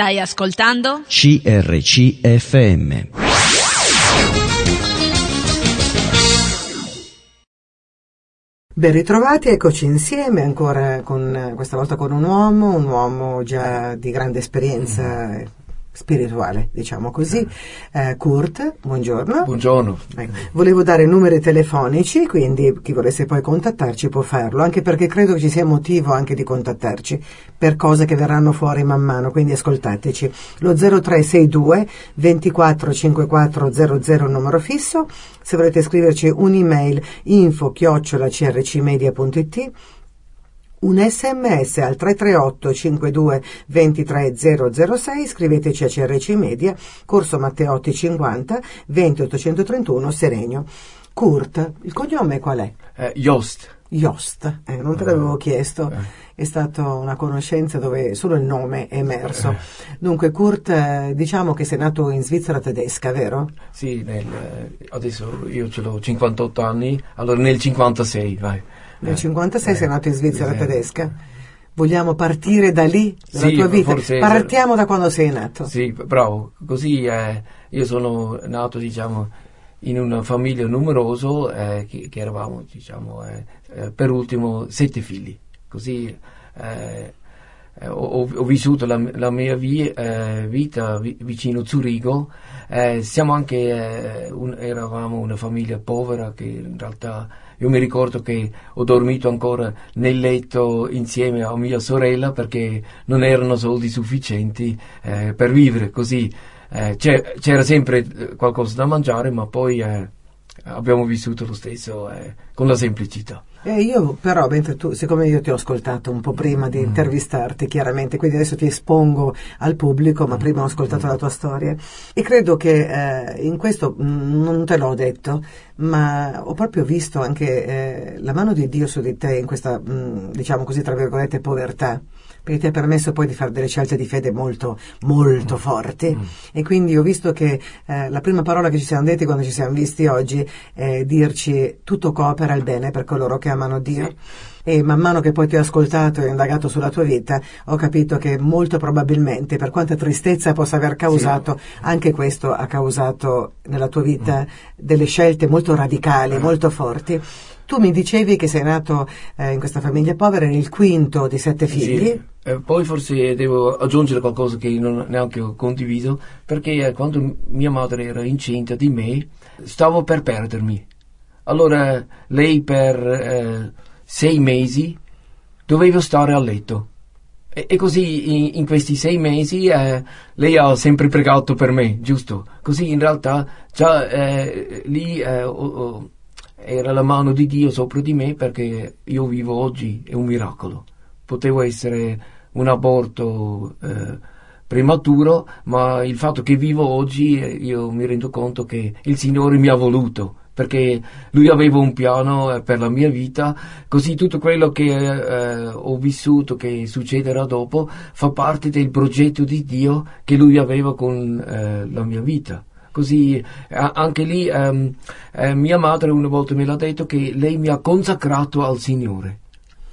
Stai ascoltando? CRCFM. Ben ritrovati, eccoci insieme ancora con, questa volta con un uomo, un uomo già di grande esperienza spirituale, diciamo così. Eh, Kurt, buongiorno. Buongiorno. Ecco, volevo dare numeri telefonici, quindi chi volesse poi contattarci può farlo, anche perché credo che ci sia motivo anche di contattarci per cose che verranno fuori man mano, quindi ascoltateci. Lo 0362 24 54 00 numero fisso, se volete scriverci un'email info chiocciola crcmedia.it un sms al 338 52 23 006 scriveteci a CRC Media Corso Matteotti 50 20 831 Serenio Kurt, il cognome qual è? Eh, Jost. Jost, eh, non te l'avevo chiesto, è stata una conoscenza dove solo il nome è emerso. Dunque, Kurt, eh, diciamo che sei nato in Svizzera tedesca, vero? Sì, nel, eh, adesso io ce l'ho 58 anni, allora nel 56, vai. Nel 56 Eh, sei nato in Svizzera sì. tedesca? Vogliamo partire da lì, dalla Sì, tua vita? forse- Partiamo da quando sei nato. Sì, bravo. Così eh, io sono nato, diciamo, in una famiglia numerosa, eh, che, che eravamo, diciamo, eh, eh, per ultimo sette figli. Così eh, eh, ho, ho vissuto la, la mia vi- eh, vita vi- vicino Zurigo. Eh, siamo anche, eh, un- eravamo una famiglia povera che in realtà io mi ricordo che ho dormito ancora nel letto insieme a mia sorella perché non erano soldi sufficienti eh, per vivere così. eh, c'era sempre eh, qualcosa da mangiare, ma poi eh, abbiamo vissuto lo stesso eh, con la semplicità. Eh, io però, mentre tu, siccome io ti ho ascoltato un po' prima Mm. di intervistarti chiaramente, quindi adesso ti espongo al pubblico, Mm. ma prima ho ascoltato la tua storia e credo che eh, in questo mh, non te l'ho detto, ma ho proprio visto anche eh, la mano di Dio su di te in questa, mh, diciamo così, tra virgolette, povertà. Perché ti ha permesso poi di fare delle scelte di fede molto, molto forti. E quindi ho visto che eh, la prima parola che ci siamo detti quando ci siamo visti oggi è dirci tutto coopera al bene per coloro che amano Dio. E man mano che poi ti ho ascoltato e indagato sulla tua vita, ho capito che molto probabilmente, per quanta tristezza possa aver causato, anche questo ha causato nella tua vita delle scelte molto radicali, molto forti. Tu mi dicevi che sei nato eh, in questa famiglia povera, eri il quinto di sette figli. Sì. Eh, poi forse devo aggiungere qualcosa che non neanche ho condiviso, perché eh, quando mia madre era incinta di me, stavo per perdermi. Allora lei per eh, sei mesi doveva stare a letto. E, e così in, in questi sei mesi eh, lei ha sempre pregato per me, giusto? Così in realtà già eh, lì eh, ho- ho- era la mano di Dio sopra di me perché io vivo oggi, è un miracolo. Potevo essere un aborto eh, prematuro, ma il fatto che vivo oggi eh, io mi rendo conto che il Signore mi ha voluto perché lui aveva un piano eh, per la mia vita, così tutto quello che eh, ho vissuto, che succederà dopo, fa parte del progetto di Dio che lui aveva con eh, la mia vita. Così a- anche lì ehm, eh, mia madre una volta me l'ha detto che lei mi ha consacrato al Signore.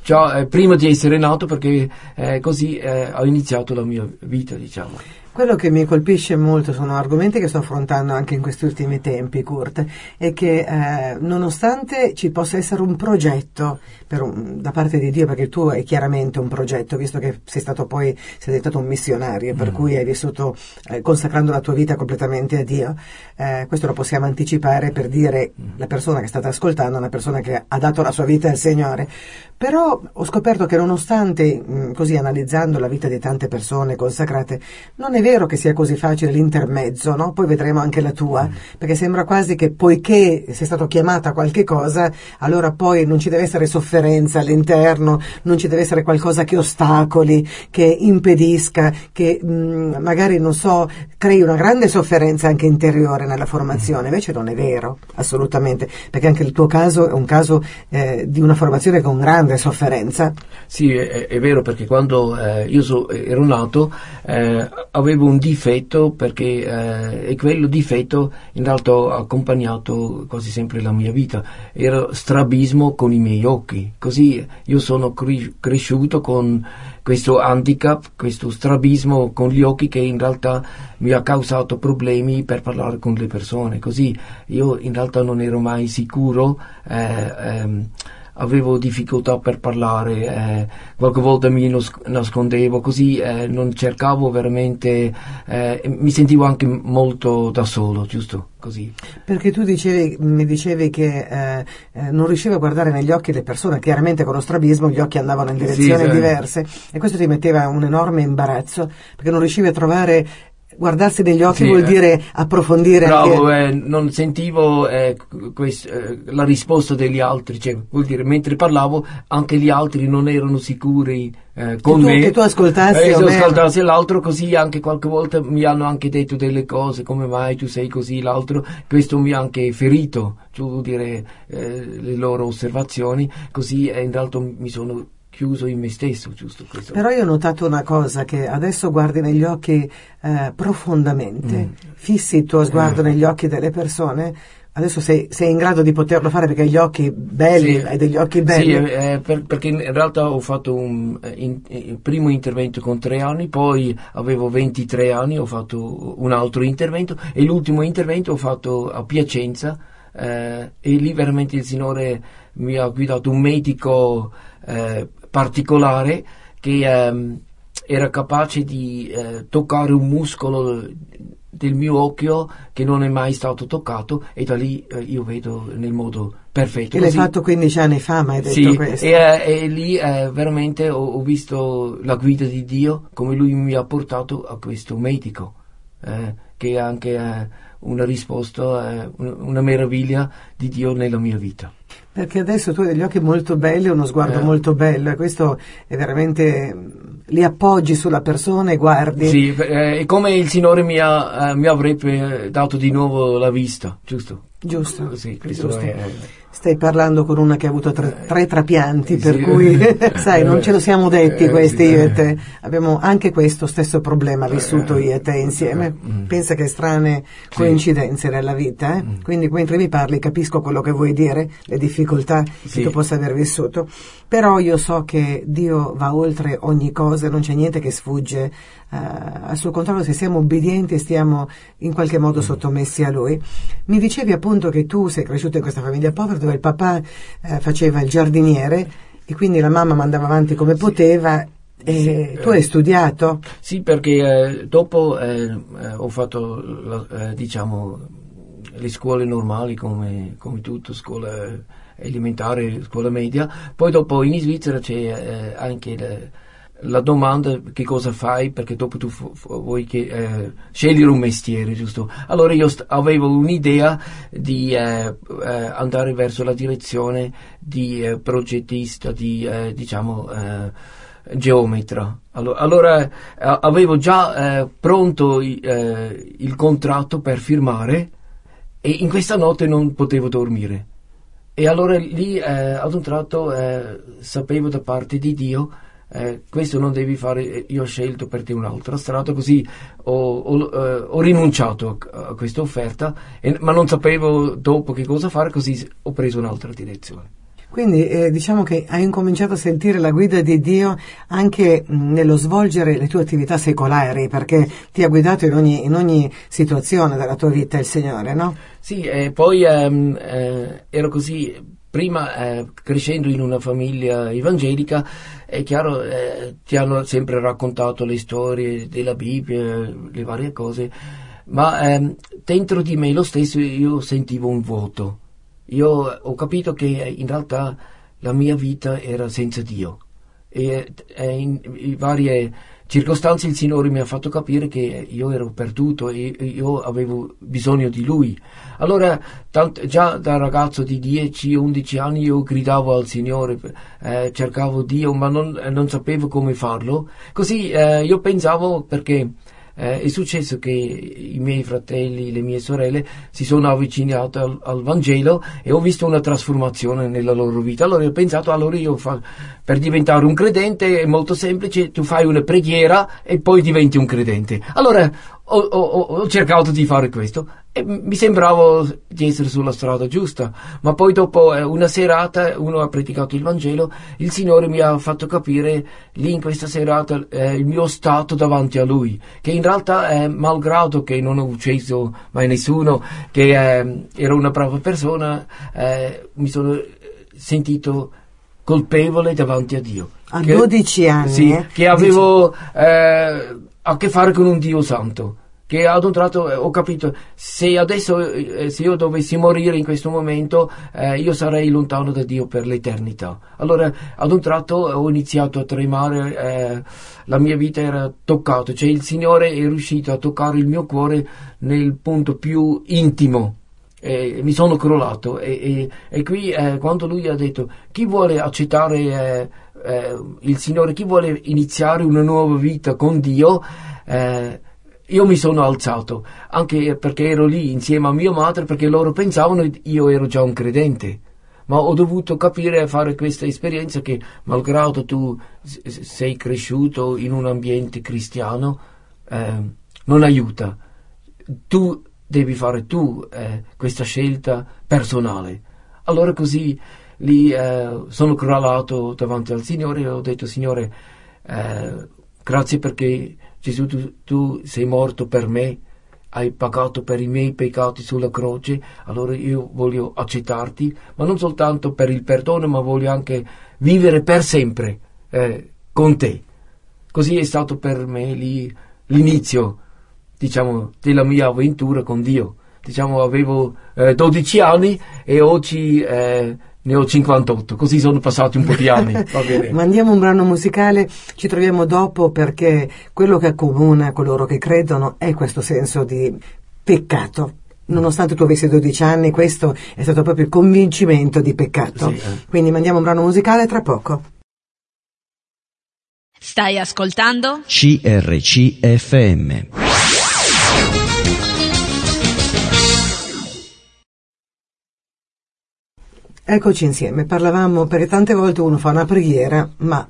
Già eh, prima di essere nato perché eh, così eh, ho iniziato la mia vita, diciamo. Quello che mi colpisce molto sono argomenti che sto affrontando anche in questi ultimi tempi, Kurt, è che eh, nonostante ci possa essere un progetto un- da parte di Dio, perché il tuo è chiaramente un progetto, visto che sei stato poi, sei diventato un missionario, per cui hai vissuto eh, consacrando la tua vita completamente a Dio, eh, questo lo possiamo anticipare per dire la persona che state ascoltando è una persona che ha dato la sua vita al Signore. Però ho scoperto che nonostante, mh, così analizzando la vita di tante persone consacrate, non è vero che sia così facile l'intermezzo, no? Poi vedremo anche la tua, perché sembra quasi che poiché sei stato chiamata a qualche cosa, allora poi non ci deve essere sofferenza all'interno, non ci deve essere qualcosa che ostacoli, che impedisca, che mh, magari, non so, crei una grande sofferenza anche interiore nella formazione. Invece non è vero, assolutamente, perché anche il tuo caso è un caso eh, di una formazione con grande sofferenza. Sì, è, è vero perché quando eh, io so- ero nato eh, avevo avevo un difetto perché eh, e quello difetto in realtà ha accompagnato quasi sempre la mia vita. Era strabismo con i miei occhi. Così io sono cri- cresciuto con questo handicap questo strabismo con gli occhi che in realtà mi ha causato problemi per parlare con le persone. Così io in realtà non ero mai sicuro eh, ehm, avevo difficoltà per parlare, eh, qualche volta mi nascondevo, così eh, non cercavo veramente, eh, mi sentivo anche molto da solo, giusto? Così. Perché tu dicevi, mi dicevi che eh, eh, non riuscivi a guardare negli occhi le persone, chiaramente con lo strabismo gli occhi andavano in direzioni sì, diverse e questo ti metteva un enorme imbarazzo perché non riuscivi a trovare Guardarsi negli occhi sì, vuol eh, dire approfondire. Bravo, anche... eh, non sentivo eh, quest, eh, la risposta degli altri, cioè, vuol dire mentre parlavo anche gli altri non erano sicuri eh, con che tu, me. Che tu ascoltassi. Eh, ascoltassi l'altro così anche qualche volta mi hanno anche detto delle cose, come mai tu sei così, l'altro, questo mi ha anche ferito, cioè vuol dire eh, le loro osservazioni, così in realtà mi sono chiuso in me stesso, giusto questo. Però io ho notato una cosa, che adesso guardi negli occhi eh, profondamente, mm. fissi il tuo sguardo mm. negli occhi delle persone, adesso sei, sei, in grado di poterlo fare perché hai gli occhi belli, sì, hai degli occhi belli. Sì, eh, per, perché in realtà ho fatto un eh, in, in, primo intervento con tre anni, poi avevo 23 anni, ho fatto un altro intervento e l'ultimo intervento ho fatto a Piacenza eh, e lì veramente il Signore mi ha guidato un medico eh, particolare che ehm, era capace di eh, toccare un muscolo del mio occhio che non è mai stato toccato e da lì eh, io vedo nel modo perfetto. E l'hai fatto 15 anni fa, ma hai detto sì, questo? E, eh, e lì eh, veramente ho, ho, visto la guida di Dio, come lui mi ha portato a questo medico, eh, che è anche eh, una risposta, una meraviglia di Dio nella mia vita. Perché adesso tu hai degli occhi molto belli, uno sguardo eh. molto bello e questo è veramente li appoggi sulla persona e guardi. Sì, eh, è come il Signore mi, ha, eh, mi avrebbe dato di nuovo la vista, giusto? Giusto. Sì, giusto. È, Stai parlando con una che ha avuto tre, tre trapianti, eh, per sì. cui, sai, non ce lo siamo detti eh, questi io e te. Abbiamo anche questo stesso problema vissuto io e te insieme. Mm. Pensa che strane coincidenze nella vita, eh? Mm. Quindi mentre mi parli capisco quello che vuoi dire, le difficoltà che tu possa aver vissuto. Però io so che Dio va oltre ogni cosa, non c'è niente che sfugge al suo controllo se siamo obbedienti e stiamo in qualche modo mm. sottomessi a Lui. Mi dicevi appunto che tu sei cresciuto in questa famiglia povera dove il papà uh, faceva il giardiniere e quindi la mamma mandava avanti come sì. poteva e sì, tu hai studiato? Sì, perché eh, dopo eh, eh, ho fatto, la, eh, diciamo, le scuole normali come, come tutto, scuola elementare, scuola media, poi dopo in Svizzera c'è eh, anche la domanda che cosa fai perché dopo tu f- f- vuoi che, eh, scegliere un mestiere, giusto? Allora io st- avevo un'idea di eh, eh, andare verso la direzione di eh, progettista, di eh, diciamo eh, geometra. Allora, allora avevo già pronto il contratto per firmare e in questa notte non potevo dormire. E allora lì ad un tratto sapevo da parte di Dio eh, questo non devi fare, io ho scelto per te un'altra strada, così ho, ho, eh, ho rinunciato a, a questa offerta, e, ma non sapevo dopo che cosa fare, così ho preso un'altra direzione. Quindi eh, diciamo che hai incominciato a sentire la guida di Dio anche mh, nello svolgere le tue attività secolari, perché ti ha guidato in ogni, in ogni situazione della tua vita il Signore, no? Sì, e poi ehm, eh, ero così prima eh, crescendo in una famiglia evangelica è chiaro eh, ti hanno sempre raccontato le storie della Bibbia le varie cose ma eh, dentro di me lo stesso io sentivo un vuoto. Io ho capito che in realtà la mia vita era senza Dio. E eh, in, in varie circostanze il Signore mi ha fatto capire che io ero perduto e io avevo bisogno di Lui. Allora, tant- già da ragazzo di 10-11 anni io gridavo al Signore, eh, cercavo Dio, ma non, non, sapevo come farlo. Così eh, io pensavo perché eh, è successo che i miei fratelli, le mie sorelle si sono avvicinati al, al, Vangelo e ho visto una trasformazione nella loro vita. Allora ho pensato, allora io fa, per diventare un credente è molto semplice, tu fai una preghiera e poi diventi un credente. Allora ho, ho, ho, cercato di fare questo e mi sembrava di essere sulla strada giusta, ma poi dopo eh, una serata uno ha predicato il Vangelo, il Signore mi ha fatto capire lì in questa serata eh, il mio stato davanti a Lui, che in realtà eh, malgrado che non ho ucciso mai nessuno, che eh, ero una brava persona, eh, mi sono sentito colpevole davanti a Dio. A che, 12 anni? Sì, eh? che avevo a che fare con un Dio santo che ad un tratto eh, ho capito se adesso eh, se io dovessi morire in questo momento eh, io sarei lontano da Dio per l'eternità. Allora ad un tratto ho iniziato a tremare eh, la mia vita era toccata cioè il Signore è riuscito a toccare il mio cuore nel punto più intimo. E mi sono crollato e, e, e qui eh, quando lui ha detto chi vuole accettare eh, il Signore chi vuole iniziare una nuova vita con Dio eh, io mi sono alzato, anche perché ero lì insieme a mia madre, perché loro pensavano che io ero già un credente. Ma ho dovuto capire e fare questa esperienza che, malgrado tu sei cresciuto in un ambiente cristiano, eh, non aiuta. Tu devi fare tu eh, questa scelta personale. Allora così lì eh, sono crollato davanti al Signore e ho detto, Signore, eh, grazie perché Gesù, tu, tu sei morto per me, hai pagato per i miei peccati sulla croce, allora io voglio accettarti, ma non soltanto per il perdono, ma voglio anche vivere per sempre eh, con te. Così è stato per me lì l'inizio, diciamo, della mia avventura con Dio. Diciamo, avevo eh, 12 anni e oggi eh, ne ho 58, così sono passati un po' di anni. Mandiamo un brano musicale, ci troviamo dopo perché quello che accomuna coloro che credono è questo senso di peccato. Nonostante tu avessi 12 anni, questo è stato proprio il convincimento di peccato. Sì, eh. Quindi mandiamo un brano musicale tra poco. Stai ascoltando? CRCFM. Eccoci insieme, parlavamo perché tante volte uno fa una preghiera, ma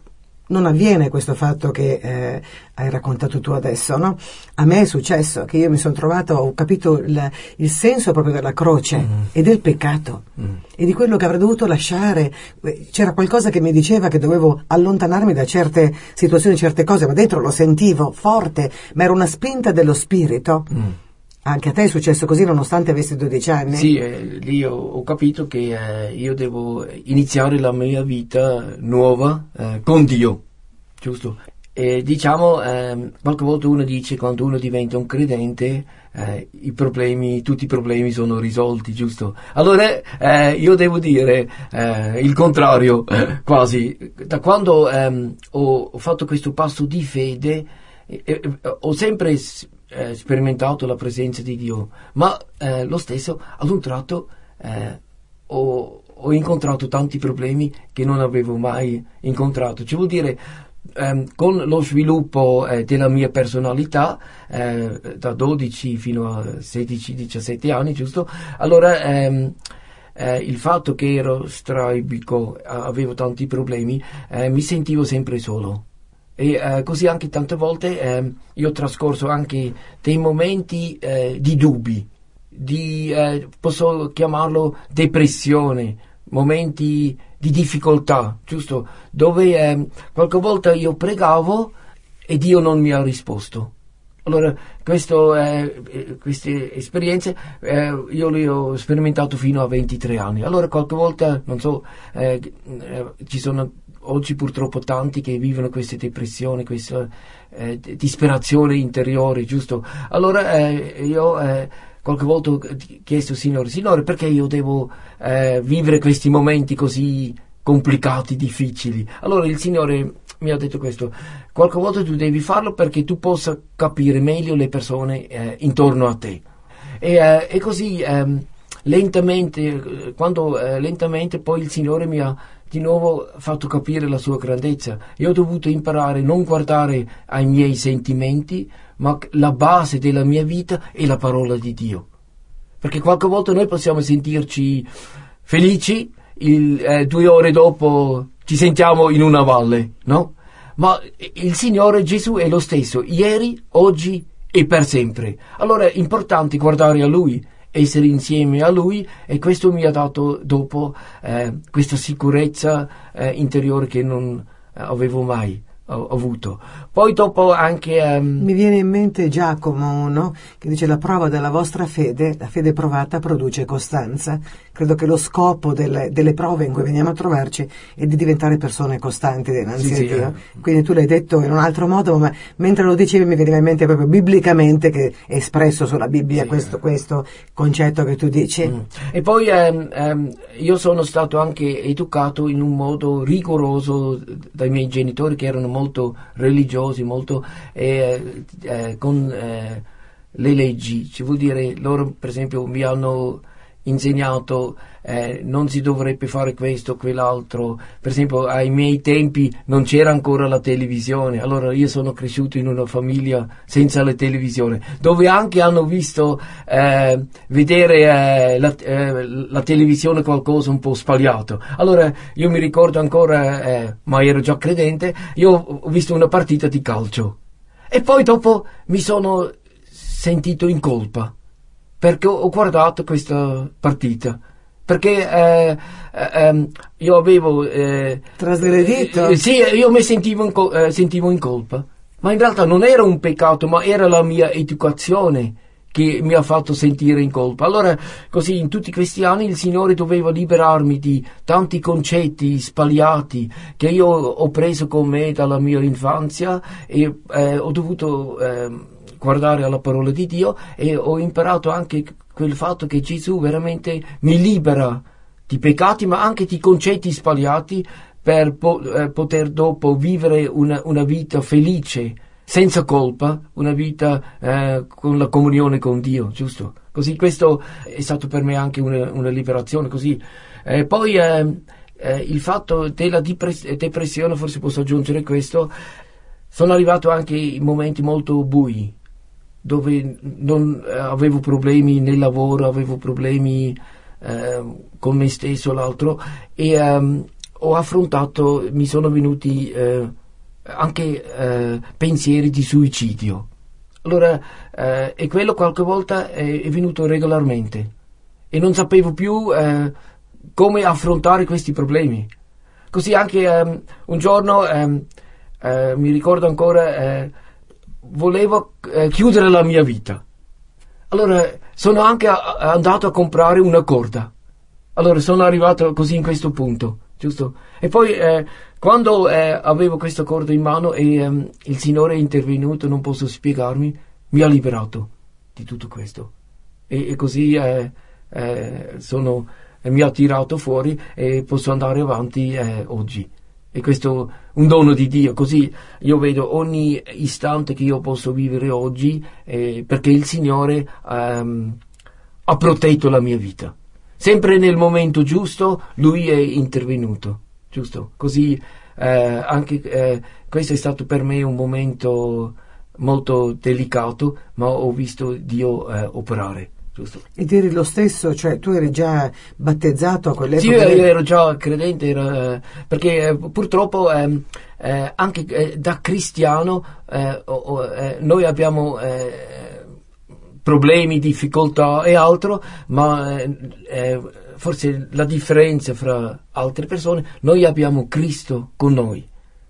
non avviene questo fatto che eh, hai raccontato tu adesso, no? A me è successo che io mi sono trovato, ho capito il, il senso proprio della croce mm. e del peccato mm. e di quello che avrei dovuto lasciare. C'era qualcosa che mi diceva che dovevo allontanarmi da certe situazioni, certe cose, ma dentro lo sentivo forte, ma era una spinta dello spirito. Mm anche a te è successo così nonostante avessi 12 anni? Sì, eh, lì ho, ho, capito che eh, io devo iniziare la mia vita nuova eh, con Dio, giusto? E diciamo, ehm, qualche volta uno dice quando uno diventa un credente eh, i problemi, tutti i problemi sono risolti, giusto? Allora eh, io devo dire eh, il contrario, quasi. Da quando ehm, ho, ho, fatto questo passo di fede, ho sempre eh, sperimentato la presenza di Dio, ma eh, lo stesso ad un tratto eh, ho, ho, incontrato tanti problemi che non avevo mai incontrato. Ci vuol dire ehm, con lo sviluppo eh, della mia personalità eh, da 12 fino a 16-17 anni, giusto? Allora ehm, eh, il fatto che ero straibico, avevo tanti problemi, mi sentivo sempre solo e eh, così anche tante volte eh, io ho trascorso anche dei momenti eh, di dubbi, di, eh, posso chiamarlo depressione, momenti di difficoltà, giusto? Dove ehm, qualche volta io pregavo e Dio non mi ha risposto. Allora, questo, eh, queste esperienze eh, io le ho sperimentate fino a 23 anni. Allora, qualche volta, non so, eh, eh ci sono oggi purtroppo tanti che vivono queste depressioni, questa eh, disperazione interiore, giusto? Allora eh, io eh, qualche volta ho chiesto al Signore, Signore perché io devo eh, vivere questi momenti così complicati, difficili? Allora il Signore mi ha detto questo, qualche volta tu devi farlo perché tu possa capire meglio le persone eh, intorno a te. E, eh, e così ehm, lentamente, quando lentamente poi il Signore mi ha di nuovo fatto capire la sua grandezza. Io ho dovuto imparare a non guardare ai miei sentimenti, ma la base della mia vita è la parola di Dio. Perché qualche volta noi possiamo sentirci felici, il, eh, due ore dopo ci sentiamo in una valle, no? Ma il Signore Gesù è lo stesso, ieri, oggi e per sempre. Allora è importante guardare a Lui, essere insieme a Lui e questo mi ha dato dopo eh, questa sicurezza eh, interiore che non avevo mai ho avuto. Poi dopo anche... Um... Mi viene in mente Giacomo no? che dice la prova della vostra fede, la fede provata produce costanza. Credo che lo scopo delle, delle prove in cui veniamo a trovarci è di diventare persone costanti dinanzi sì, a Dio. Sì, Quindi tu l'hai detto in un altro modo, ma mentre lo dicevi mi veniva in mente proprio biblicamente che è espresso sulla Bibbia sì, questo, questo, concetto che tu dici. Mm. E poi um, um, io sono stato anche educato in un modo rigoroso dai miei genitori che erano molto religiosi, molto eh, eh, con eh, le leggi, ci vuol dire loro per esempio mi hanno insegnato eh, non si dovrebbe fare questo o quell'altro. Per esempio, ai miei tempi non c'era ancora la televisione, allora io sono cresciuto in una famiglia senza la televisione, dove anche hanno visto eh, vedere eh, la, eh, la, televisione qualcosa un po' sbagliato. Allora io mi ricordo ancora, eh, ma ero già credente, io ho visto una partita di calcio e poi dopo mi sono sentito in colpa perché ho guardato questa partita. Perché eh, eh, ehm, io avevo eh, trasgredito? eh, sì io mi sentivo in, col- eh, sentivo in, colpa. Ma in realtà non era un peccato ma era la mia educazione che mi ha fatto sentire in colpa. Allora così in tutti questi anni il Signore doveva liberarmi di tanti concetti sbagliati che io ho preso con me dalla mia infanzia e eh, ho dovuto ehm, guardare alla parola di Dio e ho imparato anche quel fatto che Gesù veramente mi libera di peccati ma anche di concetti sbagliati per po- eh, poter dopo vivere una, una, vita felice, senza colpa, una vita eh, con la comunione con Dio, giusto? Così questo è stato per me anche una, una liberazione. Eh, poi eh, eh, il fatto della depres- depressione, forse posso aggiungere questo, sono arrivato anche in momenti molto bui, dove non eh, avevo problemi nel lavoro, avevo problemi eh, con me stesso, l'altro, e um, ho affrontato, mi sono venuti eh, anche eh, pensieri di suicidio. Allora, eh, e quello qualche volta è, è, venuto regolarmente e non sapevo più eh, come affrontare questi problemi. Così anche um, un giorno, um, mi ricordo ancora, volevo eh, chiudere la mia vita. Allora sono anche andato a comprare una corda. Allora sono arrivato così in questo punto, giusto? E poi eh, quando eh, avevo questa corda in mano e um, il Signore è intervenuto, non posso spiegarmi, mi ha liberato di tutto questo. E, e così eh, eh, sono, mi ha tirato fuori e posso andare avanti eh, oggi. E questo è un dono di Dio, così io vedo ogni istante che io posso vivere oggi eh, perché il Signore um, ha protetto la mia vita. Sempre nel momento giusto Lui è intervenuto, giusto? Così eh, anche eh, questo è stato per me un momento molto delicato, ma ho visto Dio eh, operare. Giusto. Ed eri lo stesso, cioè tu eri già battezzato a quell'epoca? Sì, io ero già credente, era, perché eh, purtroppo eh, eh, anche eh, da cristiano eh, eh, noi abbiamo problemi, difficoltà e altro, ma forse la differenza fra altre persone, noi abbiamo Cristo con noi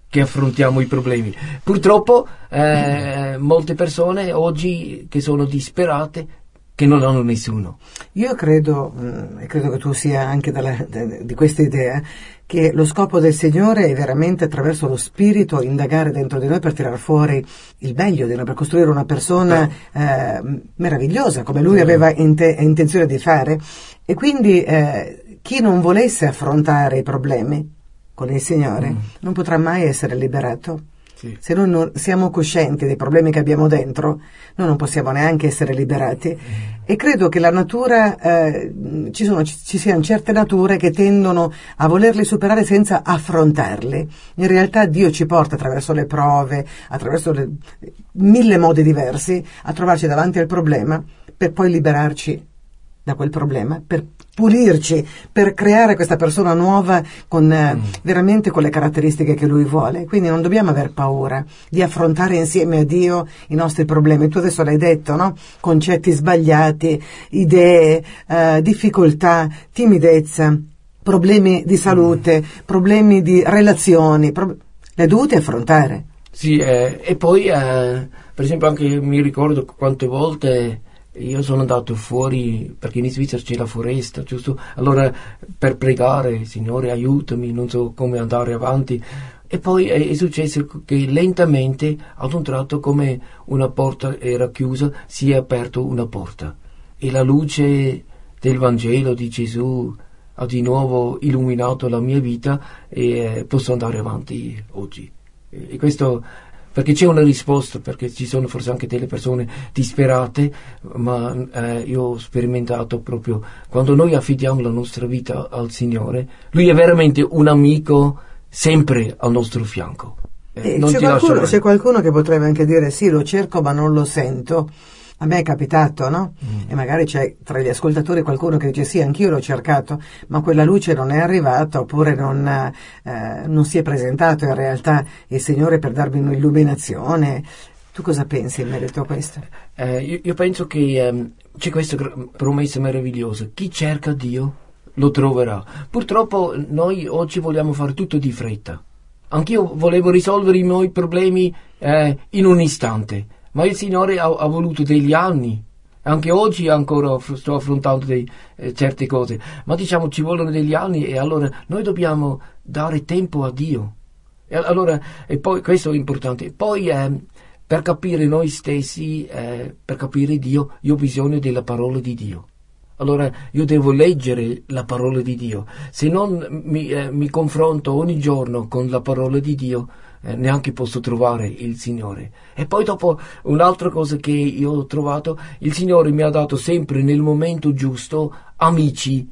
che affrontiamo i problemi. Purtroppo molte persone oggi che sono disperate che non hanno nessuno. Io credo, mm, e credo che tu sia anche della, di questa idea, che lo scopo del Signore è veramente attraverso lo Spirito indagare dentro di noi per tirar fuori il meglio di noi, per costruire una persona eh, meravigliosa come Lui aveva inte- intenzione di fare. E quindi eh, chi non volesse affrontare i problemi con il Signore mm. non potrà mai essere liberato Sì. Se noi non siamo coscienti dei problemi che abbiamo dentro, noi non possiamo neanche essere liberati. E credo che la natura, eh, ci, sono, ci, ci siano certe nature che tendono a volerli superare senza affrontarli. In realtà Dio ci porta attraverso le prove, attraverso le, mille modi diversi, a trovarci davanti al problema per poi liberarci da quel problema, per pulirci, per creare questa persona nuova con, eh, Mm. veramente con le caratteristiche che lui vuole. Quindi non dobbiamo aver paura di affrontare insieme a Dio i nostri problemi. Tu adesso l'hai detto, no? Concetti sbagliati, idee, eh, difficoltà, timidezza, problemi di salute, problemi di relazioni, pro- le dovute affrontare. Sì, eh, e poi eh, per esempio anche mi ricordo quante volte io sono andato fuori perché in Svizzera c'è la foresta, giusto? Allora per pregare, Signore aiutami, non so come andare avanti. E poi è, è successo che lentamente, ad un tratto, come una porta era chiusa, si è aperta una porta. E la luce del Vangelo di Gesù ha di nuovo illuminato la mia vita e eh, posso andare avanti oggi. E questo perché c'è una risposta, perché ci sono forse anche delle persone disperate, ma eh, io ho sperimentato proprio quando noi affidiamo la nostra vita al Signore, Lui è veramente un amico sempre al nostro fianco. Eh, E non c'è, qualcuno, c'è qualcuno che potrebbe anche dire sì, lo cerco ma non lo sento. A me è capitato, no? Mm. E magari c'è tra gli ascoltatori qualcuno che dice sì, anch'io l'ho cercato, ma quella luce non è arrivata oppure non, eh, non si è presentato in realtà il Signore per darmi un'illuminazione. Tu cosa pensi in merito a questo? Eh, io, io penso che ehm, c'è questa promessa meravigliosa. Chi cerca Dio lo troverà. Purtroppo noi oggi vogliamo fare tutto di fretta. Anch'io volevo risolvere i miei problemi eh, in un istante, ma il Signore ha, ha voluto degli anni. Anche oggi ancora sto affrontando dei- eh, certe cose, ma diciamo ci vogliono degli anni e allora noi dobbiamo dare tempo a Dio. E allora, e poi questo è importante. Poi ehm, per capire noi stessi, eh, per capire Dio, io ho bisogno della parola di Dio. Allora io devo leggere la parola di Dio. Se non mi, eh, mi confronto ogni giorno con la parola di Dio, eh, neanche posso trovare il Signore. E poi dopo un'altra cosa che io ho trovato, il Signore mi ha dato sempre nel momento giusto amici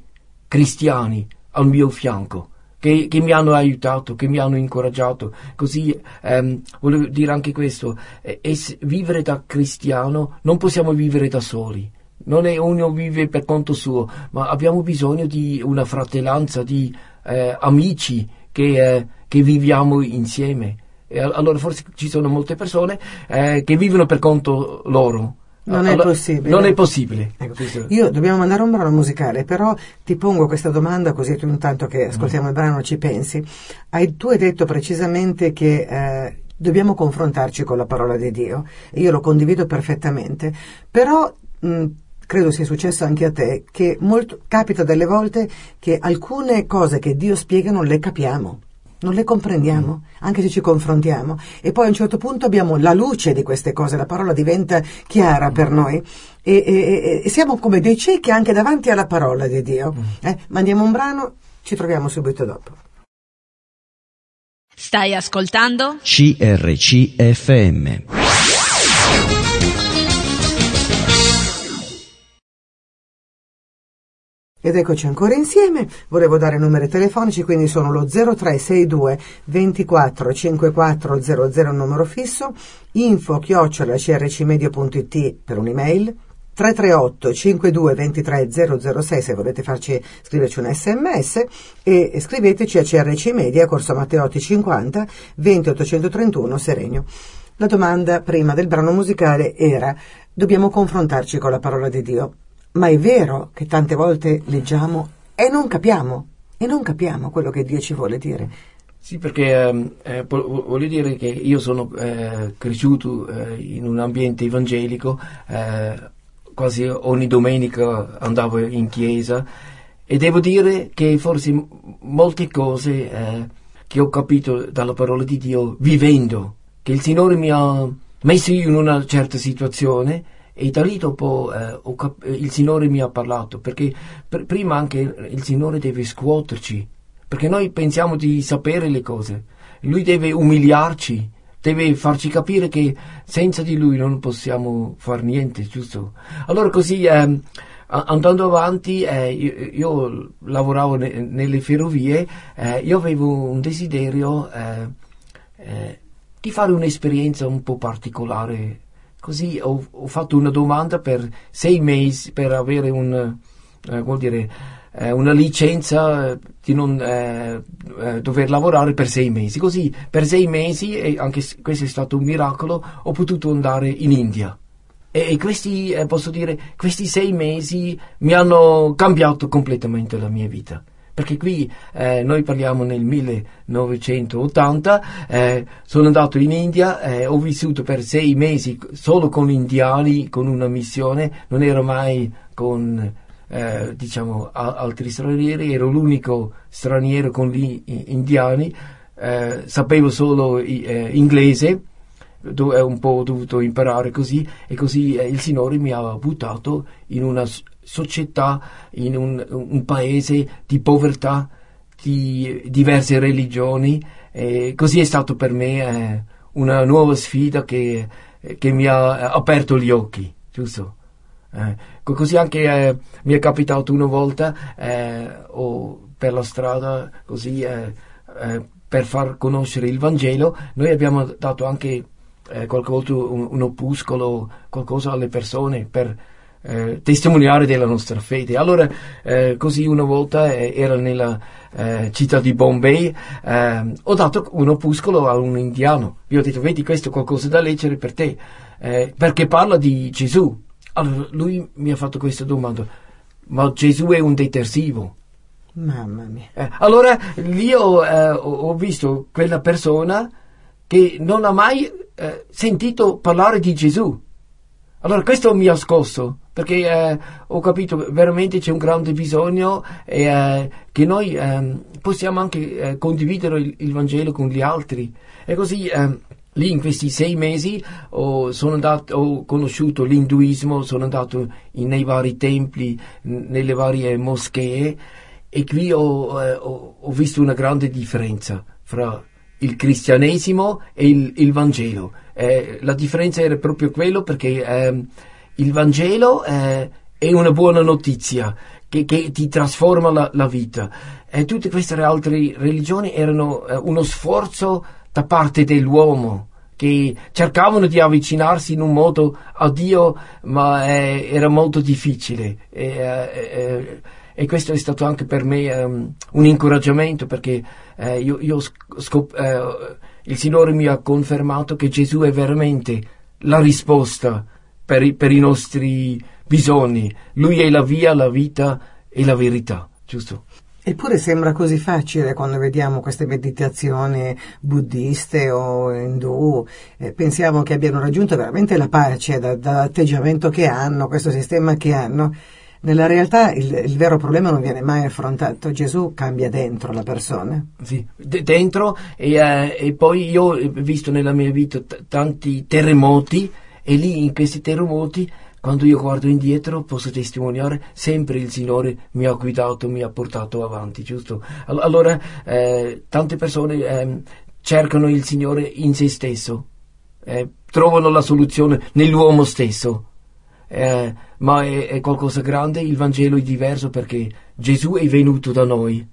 cristiani al mio fianco. Che, che mi hanno aiutato, che mi hanno incoraggiato. Così ehm, volevo dire anche questo: eh, es- vivere da cristiano non possiamo vivere da soli. Non è uno vive per conto suo, ma abbiamo bisogno di una fratellanza, di eh, amici che, eh, che viviamo insieme. E al- allora forse ci sono molte persone eh, che vivono per conto loro. Non è Allora, possibile. Non è possibile. Ecco, Io dobbiamo mandare un brano musicale, però ti pongo questa domanda così tu intanto che ascoltiamo il brano ci pensi. Hai- tu hai detto precisamente che eh, dobbiamo confrontarci con la parola di Dio e io lo condivido perfettamente, però mh, credo sia successo anche a te che molto, capita delle volte che alcune cose che Dio spiega non le capiamo. Non le comprendiamo, anche se ci confrontiamo. E poi a un certo punto abbiamo la luce di queste cose, la parola diventa chiara per noi e, e- e- siamo come dei ciechi anche davanti alla parola di Dio. Eh, mandiamo un brano, ci troviamo subito dopo. Stai ascoltando? CRCFM. Ed eccoci ancora insieme, volevo dare numeri telefonici, quindi sono lo 0362 24 5400 il numero fisso, info chiocciola crcmedia.it per un'email, 338 52 23 006 se volete farci scriverci un sms e scriveteci a CRC Media, Corso Matteotti 50 20 831 Serenio. La domanda prima del brano musicale era dobbiamo confrontarci con la parola di Dio. Ma è vero che tante volte leggiamo e non capiamo, e non capiamo quello che Dio ci vuole dire. Sì, perché ehm, eh, vo- voglio dire che io sono eh, cresciuto eh, in un ambiente evangelico, eh, quasi ogni domenica andavo in chiesa e devo dire che forse molte cose eh, che ho capito dalla parola di Dio vivendo, che il Signore mi ha messo in una certa situazione e da lì dopo eh, cap- eh, il Signore mi ha parlato, perché pr- prima anche il Signore deve scuoterci, perché noi pensiamo di sapere le cose, Lui deve umiliarci, deve farci capire che senza di lui non possiamo fare niente, giusto? Allora così ehm, andando avanti, eh, io, io, lavoravo ne, nelle ferrovie, eh, io avevo un desiderio eh, eh di fare un'esperienza un po' particolare. Così ho, ho, fatto una domanda per sei mesi per avere un, eh, dire, eh, una licenza di non eh, eh, dover lavorare per sei mesi. Così per sei mesi, e anche questo è stato un miracolo, ho potuto andare in India. E, e questi, eh, posso dire, questi sei mesi mi hanno cambiato completamente la mia vita perché qui eh, noi parliamo nel 1980, eh, sono andato in India, eh, ho vissuto per sei mesi solo con indiani, con una missione, non ero mai con eh, diciamo, altri stranieri, ero l'unico straniero con gli indiani, eh, sapevo solo eh, inglese, dove un po' dovuto imparare così e così eh, il Signore mi ha buttato in una società, in un, un paese di povertà, di diverse religioni e così è stato per me eh, una nuova sfida che, che mi ha aperto gli occhi, giusto? Eh, così anche eh, mi è capitato una volta eh, o per la strada così eh, eh, per far conoscere il Vangelo noi abbiamo dato anche eh, qualche volta un, un, opuscolo qualcosa alle persone per testimoniare della nostra fede allora così una volta era nella città di Bombay ho dato un opuscolo a un indiano gli ho detto vedi questo è qualcosa da leggere per te perché parla di Gesù allora, lui mi ha fatto questa domanda, ma Gesù è un detersivo? Mamma mia. Eh, allora, eh, ho, visto quella persona che non ha mai eh, sentito parlare di Gesù. Allora, questo mi ha scosso, perché eh, ho capito veramente c'è un grande bisogno e eh, che noi ehm, possiamo anche eh, condividere il, il, Vangelo con gli altri. E così ehm, lì in questi sei mesi ho, andato, ho conosciuto l'induismo, sono andato in, nei vari templi, nelle varie moschee e qui ho, eh, ho, ho, visto una grande differenza fra il cristianesimo e il, il Vangelo. Eh, la differenza era proprio quello perché eh, il Vangelo eh, è una buona notizia che, che ti trasforma la, la vita. E tutte queste altre religioni erano eh, uno sforzo da parte dell'uomo che cercavano di avvicinarsi in un modo a Dio, ma eh, era molto difficile. E, eh, eh, e, questo è stato anche per me um, un incoraggiamento perché eh, io, io scop- eh, il Signore mi ha confermato che Gesù è veramente la risposta per i, per i nostri bisogni. Lui è la via, la vita e la verità, giusto? Eppure sembra così facile quando vediamo queste meditazioni buddiste o indù, eh, pensiamo che abbiano raggiunto veramente la pace da, dall'atteggiamento che hanno, questo sistema che hanno. Nella realtà il, il, vero problema non viene mai affrontato, Gesù cambia dentro la persona. Sì, d- dentro e, eh, e, poi io ho visto nella mia vita t- tanti terremoti e lì in questi terremoti quando io guardo indietro posso testimoniare sempre il Signore mi ha guidato, mi ha portato avanti, giusto? Allora eh, tante persone eh, cercano il Signore in se stesso, eh, trovano la soluzione nell'uomo stesso. Eh, ma è, è qualcosa grande, il Vangelo è diverso perché Gesù è venuto da noi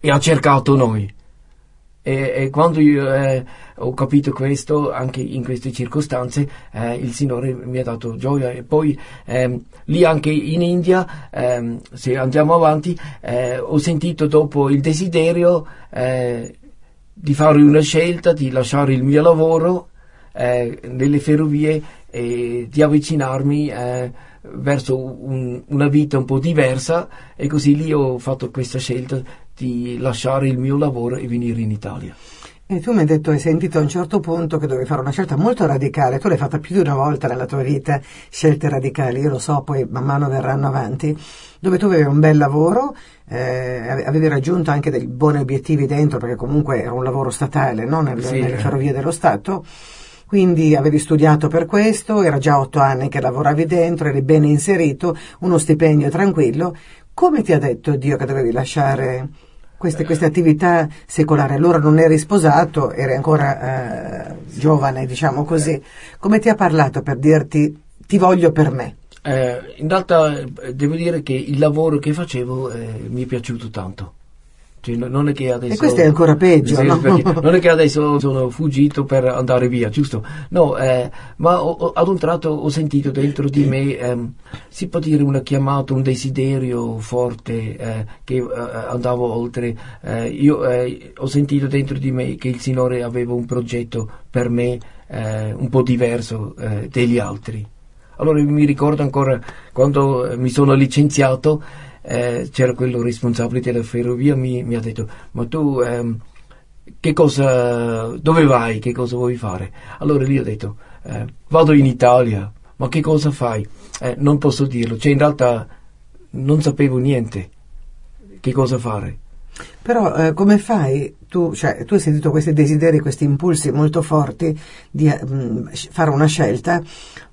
e ha cercato noi. E, e quando io eh, ho capito questo, anche in queste circostanze, eh, il Signore mi ha dato gioia. E poi ehm, lì anche in India, ehm, se andiamo avanti, eh, ho sentito dopo il desiderio eh, di fare una scelta, di lasciare il mio lavoro eh, nelle ferrovie e di avvicinarmi eh, verso un, una vita un po' diversa e così lì ho fatto questa scelta di lasciare il mio lavoro e venire in Italia. E tu mi hai detto, hai sentito a un certo punto che dovevi fare una scelta molto radicale, tu l'hai fatta più di una volta nella tua vita, scelte radicali, io lo so, poi man mano verranno avanti, dove tu avevi un bel lavoro, eh, avevi raggiunto anche dei buoni obiettivi dentro, perché comunque era un lavoro statale, no? Nel, sì, nelle ferrovie dello Stato, quindi avevi studiato per questo, era già otto anni che lavoravi dentro, eri ben inserito, uno stipendio tranquillo, come ti ha detto Dio che dovevi lasciare queste, queste, attività secolari. Allora non eri sposato, eri ancora eh, giovane, diciamo così. Come ti ha parlato per dirti ti voglio per me? Eh, in realtà eh, devo dire che il lavoro che facevo eh, mi è piaciuto tanto. Cioè, non è che adesso, e questo è ancora peggio, no? Non è che adesso sono fuggito per andare via, giusto? No, eh, ma ho, ad un tratto ho sentito dentro di me, ehm, si può dire una chiamata, un desiderio forte eh, che eh, andavo oltre. Eh, io eh, ho sentito dentro di me che il Signore aveva un progetto per me eh, un po' diverso degli altri. Allora mi ricordo ancora quando mi sono licenziato eh, c'era quello responsabile della ferrovia, mi, mi ha detto, ma tu ehm, che cosa, dove vai, che cosa vuoi fare? Allora lì ho detto, eh, vado in Italia, ma che cosa fai? Eh, non posso dirlo, cioè in realtà non sapevo niente, che cosa fare. Però eh, come fai? Tu, cioè, tu, hai sentito questi desideri, questi impulsi molto forti di mh, mm, fare una scelta,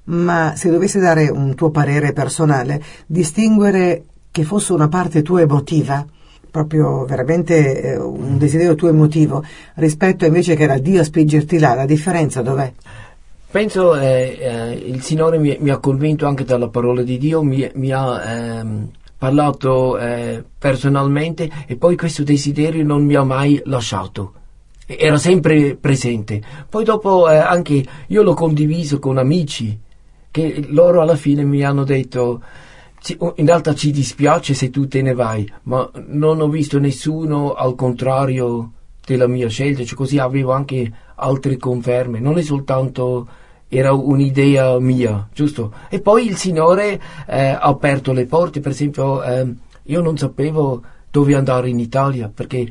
ma se dovessi dare un tuo parere personale, distinguere che fosse una parte tua emotiva, proprio veramente eh, un desiderio tuo emotivo, rispetto invece che era Dio a spingerti là, la differenza dov'è? Penso eh, eh, il Signore mi, mi, ha convinto anche dalla parola di Dio, mi, mi ha ehm, parlato eh, personalmente e poi questo desiderio non mi ha mai lasciato era sempre presente. Poi dopo eh, anche io l'ho condiviso con amici che loro alla fine mi hanno detto in realtà ci dispiace se tu te ne vai, ma non ho visto nessuno al contrario della mia scelta, cioè così avevo anche altre conferme, non è soltanto era un'idea mia, giusto? E poi il Signore eh, ha aperto le porte, per esempio eh, io non sapevo dove andare in Italia perché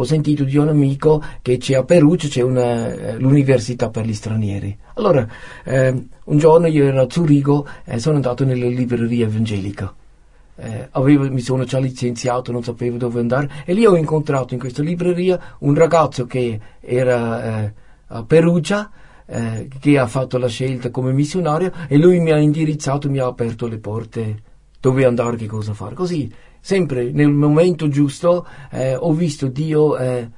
ho sentito di un amico che c'è a Perugia c'è una, eh, l'università per gli stranieri. Allora, eh, un giorno io ero a Zurigo e sono andato nella libreria evangelica. Eh, avevo, mi sono già licenziato, non sapevo dove andare e lì ho incontrato in questa libreria un ragazzo che era eh, a Perugia eh, che ha fatto la scelta come missionario e lui mi ha indirizzato, mi ha aperto le porte dove andare, che cosa fare. Così sempre nel momento giusto eh, ho visto Dio eh,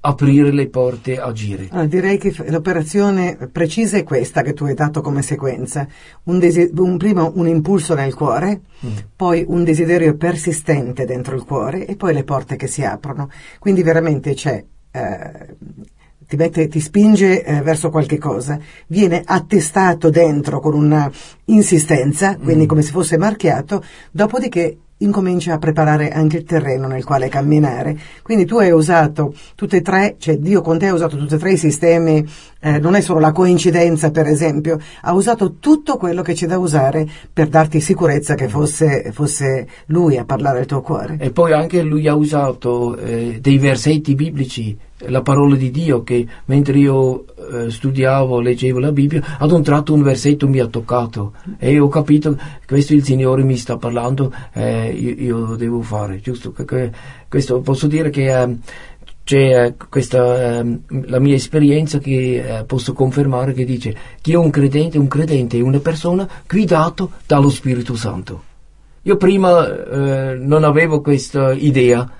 aprire le porte, agire. Allora, direi che l'operazione precisa è questa che tu hai dato come sequenza. Un, desi- un prima un impulso nel cuore, mm. poi un desiderio persistente dentro il cuore e poi le porte che si aprono. Quindi veramente c'è... Eh, ti, mette, ti spinge eh, verso qualche cosa, viene attestato dentro con una insistenza, quindi mm. come se fosse marchiato, dopodiché incomincia a preparare anche il terreno nel quale camminare. Quindi tu hai usato tutte e tre, cioè Dio con te ha usato tutti e tre i sistemi, eh, non è solo la coincidenza per esempio, ha usato tutto quello che c'è da usare per darti sicurezza che fosse, fosse Lui a parlare al tuo cuore. E poi anche Lui ha usato eh, dei versetti biblici la parola di Dio che mentre io eh, studiavo, leggevo la Bibbia, ad un tratto un versetto mi ha toccato e ho capito che questo il Signore mi sta parlando, eh, io, io, lo devo fare, giusto? Questo posso dire che eh, c'è eh, questa ehm, la mia esperienza che eh, posso confermare che dice che un credente, un credente è una persona guidato dallo Spirito Santo. Io prima eh, non avevo questa idea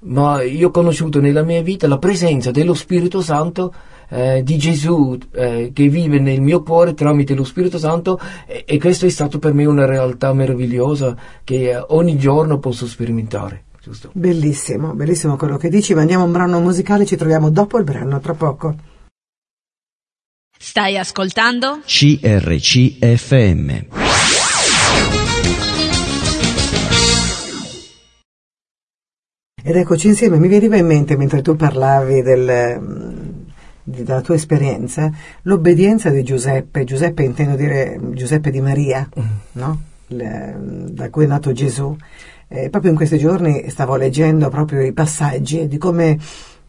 ma io ho conosciuto nella mia vita la presenza dello Spirito Santo, eh, di Gesù eh, che vive nel mio cuore tramite lo Spirito Santo e, e questo è stato per me una realtà meravigliosa che eh, ogni giorno posso sperimentare. Giusto? Bellissimo, bellissimo quello che dici, ma andiamo a un brano musicale, ci troviamo dopo il brano, tra poco. Stai ascoltando? CRCFM. Ed eccoci insieme, mi veniva in mente mentre tu parlavi del, della tua esperienza l'obbedienza di Giuseppe, Giuseppe intendo dire Giuseppe di Maria, mm. no? Le, da cui è nato Gesù. Eh, proprio in questi giorni stavo leggendo proprio i passaggi di come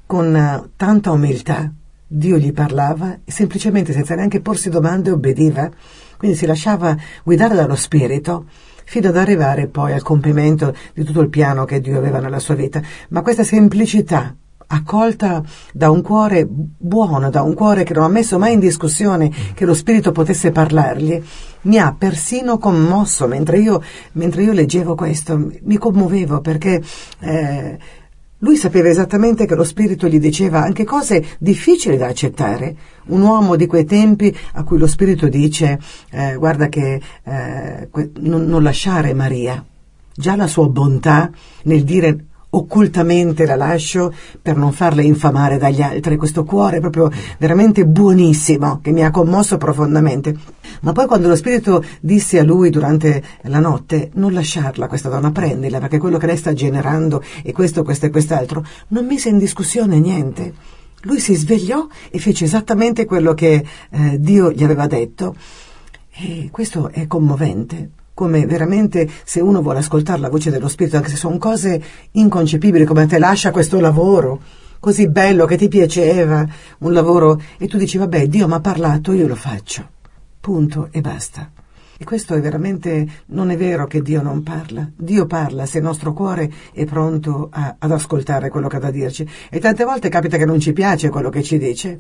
con tanta umiltà Dio gli parlava e semplicemente senza neanche porsi domande obbediva, quindi si lasciava guidare dallo Spirito fino ad arrivare poi al compimento di tutto il piano che Dio aveva nella sua vita. Ma questa semplicità accolta da un cuore buono, da un cuore che non ha messo mai in discussione che lo Spirito potesse parlargli, mi ha persino commosso mentre io, mentre io leggevo questo, mi commuovevo perché eh, Lui sapeva esattamente che lo spirito gli diceva anche cose difficili da accettare. Un uomo di quei tempi a cui lo spirito dice eh, guarda che eh, non, non lasciare Maria. Già la sua bontà nel dire occultamente la lascio per non farla infamare dagli altri. Questo cuore proprio veramente buonissimo che mi ha commosso profondamente. Ma poi quando lo spirito disse a lui durante la notte non lasciarla questa donna, prendila perché quello che lei sta generando è questo, questo e quest'altro, non mise in discussione niente. Lui si svegliò e fece esattamente quello che eh, Dio gli aveva detto. E questo è commovente come veramente se uno vuole ascoltare la voce dello Spirito, anche se sono cose inconcepibili, come te lascia questo lavoro così bello che ti piaceva, un lavoro, e tu dici vabbè Dio mi ha parlato, io lo faccio, punto e basta. E questo è veramente, non è vero che Dio non parla. Dio parla se il nostro cuore è pronto a, ad ascoltare quello che ha da dirci. E tante volte capita che non ci piace quello che ci dice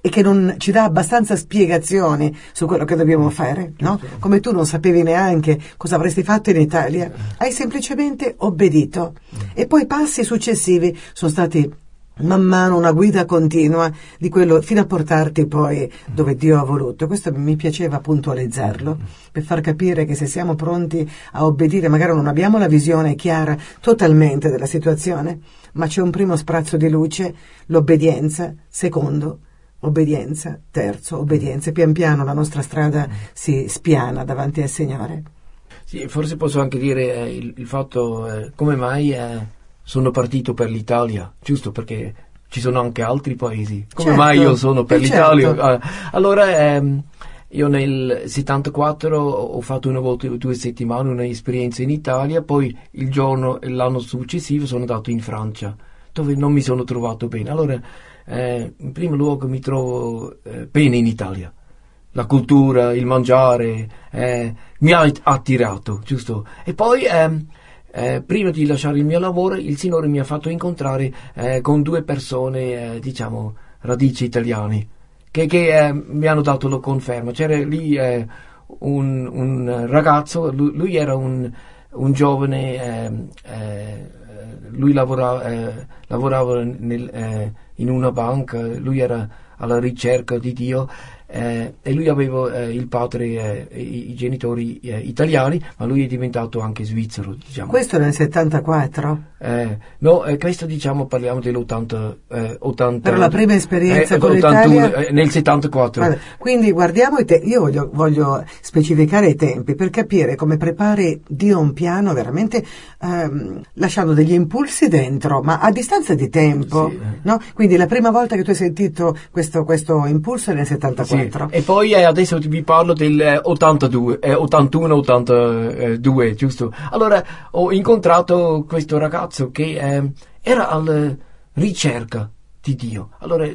e che non ci dà abbastanza spiegazioni su quello che dobbiamo fare, no? Certo. Come tu non sapevi neanche cosa avresti fatto in Italia, hai semplicemente obbedito e poi i passi successivi sono stati man mano una guida continua di quello fino a portarti poi dove Dio ha voluto. Questo mi piaceva puntualizzarlo per far capire che se siamo pronti a obbedire, magari non abbiamo la visione chiara totalmente della situazione, ma c'è un primo sprazzo di luce, l'obbedienza, secondo, obbedienza, terzo, obbedienza. Pian piano la nostra strada si spiana davanti al Signore. Sì, forse posso anche dire eh, il, il, fatto eh, come mai eh, sono partito per l'Italia, giusto perché ci sono anche altri paesi. Come certo, mai io sono per l'Italia? Certo. Ah, allora, ehm, io nel 74 ho fatto una volta due settimane un'esperienza in Italia, poi il giorno, l'anno successivo sono andato in Francia, dove non mi sono trovato bene. Allora, eh, in primo luogo mi trovo eh, bene in Italia. La cultura, il mangiare, eh, mi ha attirato, giusto? E poi, ehm, eh, prima di lasciare il mio lavoro, il Signore mi ha fatto incontrare eh, con due persone, eh, diciamo, radici italiane, che, che mi hanno dato la conferma. C'era lì un, un, ragazzo, lui, lui era un, un giovane, ehm, lui lavorava, lavorava nel in una banca, lui era alla ricerca di Dio eh, e lui aveva eh, il padre, eh, i, i, genitori eh, italiani, ma lui è diventato anche svizzero. Diciamo. Questo nel 74? Eh, no, eh, questo diciamo parliamo dell'80. 80, per la prima esperienza con 81, l'Italia? nel 74. Vabbè, quindi guardiamo i tempi, io voglio, voglio, specificare i tempi per capire come prepari Dio un piano veramente ehm, lasciando degli impulsi dentro, ma a distanza di tempo. Sì. No? Quindi la prima volta che tu hai sentito questo, questo impulso è nel 74. Sì. E poi eh, adesso vi parlo del 82, eh, 81-82, eh, giusto? Allora ho incontrato questo ragazzo che eh, era alla ricerca di Dio. Allora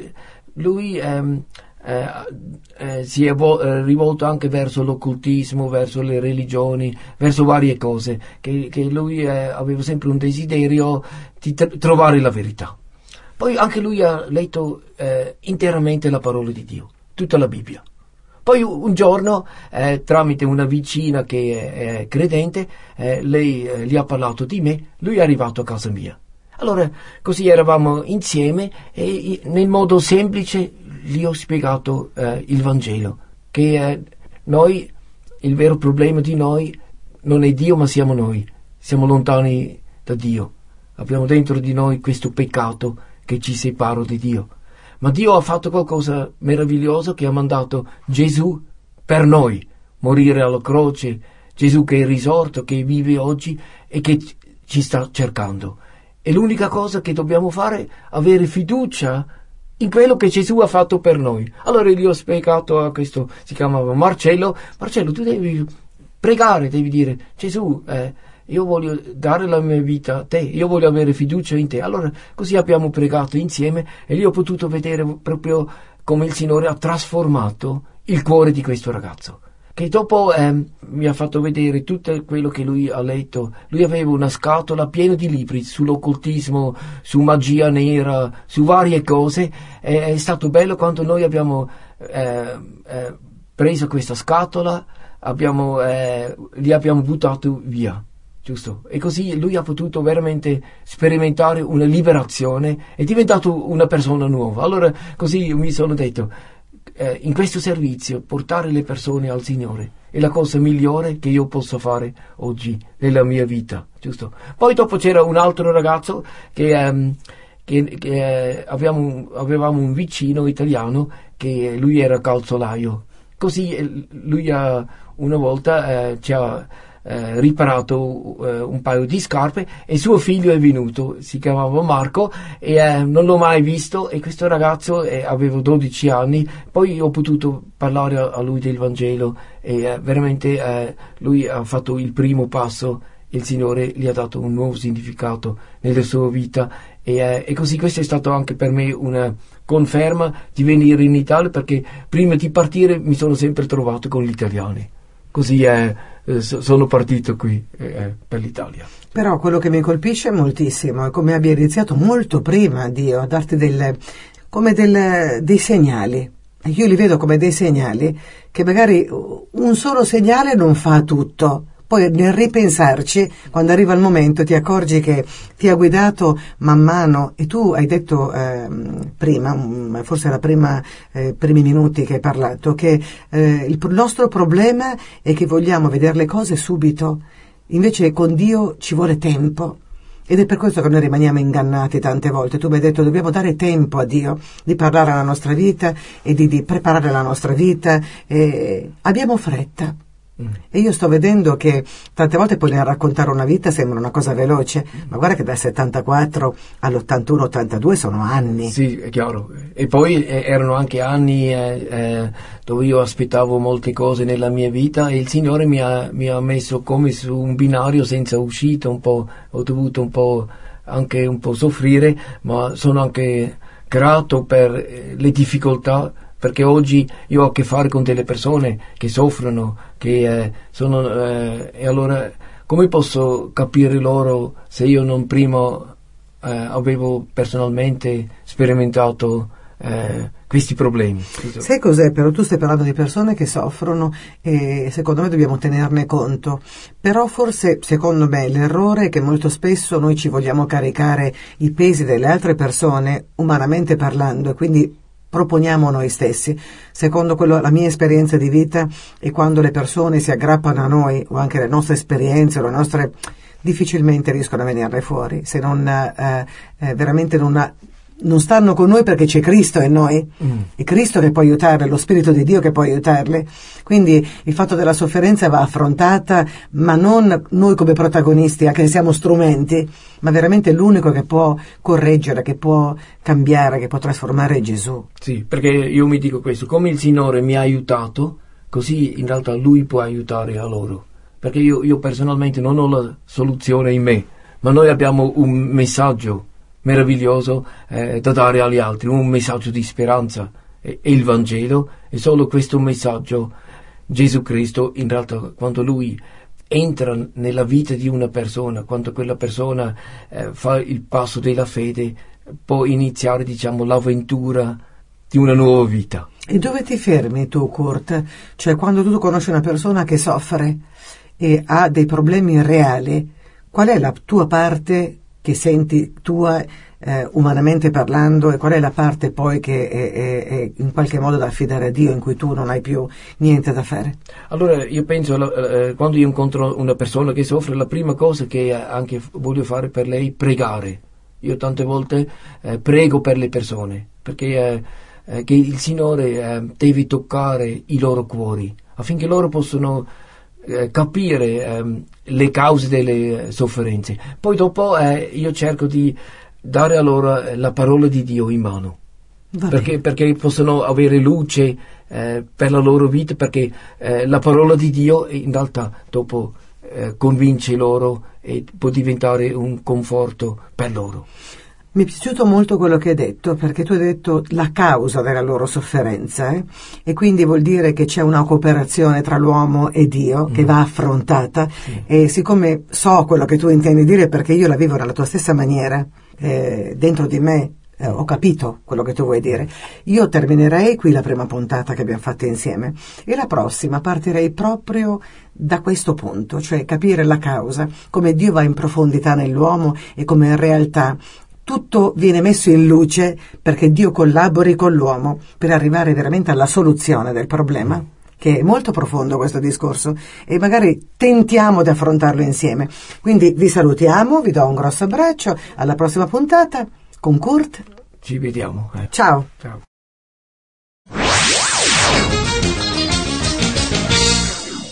lui ehm, eh, eh, si è vo- rivolto anche verso l'occultismo, verso le religioni, verso varie cose, che, che lui aveva sempre un desiderio di t- trovare la verità. Poi anche lui ha letto interamente la parola di Dio tutta la Bibbia. Poi un giorno, eh, tramite una vicina che è, credente, eh, lei eh, gli ha parlato di me, lui è arrivato a casa mia. Allora, così eravamo insieme e nel modo semplice gli ho spiegato eh, il Vangelo, che eh, noi, il vero problema di noi non è Dio ma siamo noi, siamo lontani da Dio, abbiamo dentro di noi questo peccato che ci separa di Dio. Ma Dio ha fatto qualcosa meraviglioso che ha mandato Gesù per noi, morire alla croce, Gesù che è risorto, che vive oggi e che ci sta cercando. E l'unica cosa che dobbiamo fare è avere fiducia in quello che Gesù ha fatto per noi. Allora gli ho spiegato a questo, si chiamava Marcello, Marcello tu devi pregare, devi dire Gesù, eh, io voglio dare la mia vita a te, io voglio avere fiducia in te. Allora così abbiamo pregato insieme e lì ho potuto vedere proprio come il Signore ha trasformato il cuore di questo ragazzo. Che dopo eh, mi ha fatto vedere tutto quello che lui ha letto. Lui aveva una scatola piena di libri sull'occultismo, su magia nera, su varie cose. E è stato bello quando noi abbiamo eh, eh, preso questa scatola, abbiamo, eh, li abbiamo buttato via giusto? E così lui ha potuto veramente sperimentare una liberazione, è diventato una persona nuova. Allora così mi sono detto, eh, in questo servizio portare le persone al Signore è la cosa migliore che io possa fare oggi nella mia vita, giusto? Poi dopo c'era un altro ragazzo che, um, che, che eh, avevamo, avevamo, un vicino italiano che lui era calzolaio. Così eh, lui ha, una volta eh, ci ha eh, riparato eh, un paio di scarpe e suo figlio è venuto, si chiamava Marco e eh, non l'ho mai visto e questo ragazzo eh, aveva 12 anni, poi ho potuto parlare a, lui del Vangelo e eh, veramente eh, lui ha fatto il primo passo il Signore gli ha dato un nuovo significato nella sua vita e, eh, e, così questo è stato anche per me una conferma di venire in Italia perché prima di partire mi sono sempre trovato con gli italiani. Così è, eh, sono partito qui eh, eh, per l'Italia. Però quello che mi colpisce moltissimo è come abbia iniziato molto prima Dio a darti del, come del, dei segnali. Io li vedo come dei segnali che magari un solo segnale non fa tutto poi nel ripensarci, quando arriva il momento, ti accorgi che ti ha guidato man mano e tu hai detto eh, prima, mm, forse era prima, eh, primi minuti che hai parlato, che eh, il nostro problema è che vogliamo vedere le cose subito, invece con Dio ci vuole tempo. Ed è per questo che noi rimaniamo ingannati tante volte. Tu mi hai detto dobbiamo dare tempo a Dio di parlare alla nostra vita e di, di preparare la nostra vita. abbiamo fretta. Mm. E io sto vedendo che tante volte poi nel raccontare una vita sembra una cosa veloce, ma guarda che dal 74 all'81-82 sono anni. Sì, è chiaro. E poi eh, erano anche anni eh, eh, dove io aspettavo molte cose nella mia vita e il Signore mi ha, mi ha, messo come su un binario senza uscita, un po', ho dovuto un po' anche un po' soffrire, ma sono anche grato per eh, le difficoltà perché oggi io ho a che fare con delle persone che soffrono, che eh, sono, eh, e allora come posso capire loro se io non prima eh, avevo personalmente sperimentato eh, questi problemi. Sai cos'è però? Tu stai parlando di persone che soffrono e secondo me dobbiamo tenerne conto, però forse secondo me l'errore è che molto spesso noi ci vogliamo caricare i pesi delle altre persone, umanamente parlando, e quindi proponiamo noi stessi. Secondo quello, la mia esperienza di vita è quando le persone si aggrappano a noi o anche le nostre esperienze le nostre difficilmente riescono a venirne fuori se non eh, eh, veramente non, non stanno con noi perché c'è Cristo in noi, mm. è Cristo che può aiutarle, lo Spirito di Dio che può aiutarle. Quindi il fatto della sofferenza va affrontata, ma non noi come protagonisti, anche se siamo strumenti, ma veramente l'unico che può correggere, che può cambiare, che può trasformare è Gesù. Sì, perché io mi dico questo, come il Signore mi ha aiutato, così in realtà Lui può aiutare a loro. Perché io, io personalmente non ho la soluzione in me, ma noi abbiamo un messaggio meraviglioso eh, da dare agli altri, un messaggio di speranza. E, e il Vangelo è solo questo messaggio. Gesù Cristo, in realtà, quando lui entra nella vita di una persona, quando quella persona eh, fa il passo della fede, può iniziare, diciamo, l'avventura di una nuova vita. E dove ti fermi tu, Kurt? Cioè, quando tu conosci una persona che soffre e ha dei problemi reali, qual è la tua parte che senti tua eh, umanamente parlando e qual è la parte poi che è, è, è, in qualche modo da affidare a Dio in cui tu non hai più niente da fare? Allora io penso eh, quando io incontro una persona che soffre la prima cosa che anche voglio fare per lei è pregare. Io tante volte eh, prego per le persone perché eh, eh, che il Signore eh, deve toccare i loro cuori affinché loro possano capire ehm, le cause delle sofferenze. Poi dopo eh, io cerco di dare a loro eh, la parola di Dio in mano. Perché, perché, possono avere luce eh, per la loro vita, perché eh, la parola di Dio in realtà dopo eh, convince loro e può diventare un conforto per loro. Mi è piaciuto molto quello che hai detto, perché tu hai detto la causa della loro sofferenza, eh? e quindi vuol dire che c'è una cooperazione tra l'uomo e Dio mm. che va affrontata, sì. e siccome so quello che tu intendi dire, perché io la vivo nella tua stessa maniera, eh, dentro di me eh, ho capito quello che tu vuoi dire. Io terminerei qui la prima puntata che abbiamo fatto insieme e la prossima partirei proprio da questo punto, cioè capire la causa, come Dio va in profondità nell'uomo e come in realtà tutto viene messo in luce perché Dio collabori con l'uomo per arrivare veramente alla soluzione del problema che è molto profondo questo discorso e magari tentiamo di affrontarlo insieme. Quindi vi salutiamo, vi do un grosso abbraccio, alla prossima puntata con Kurt. Ci vediamo. Eh. Ciao. Ciao.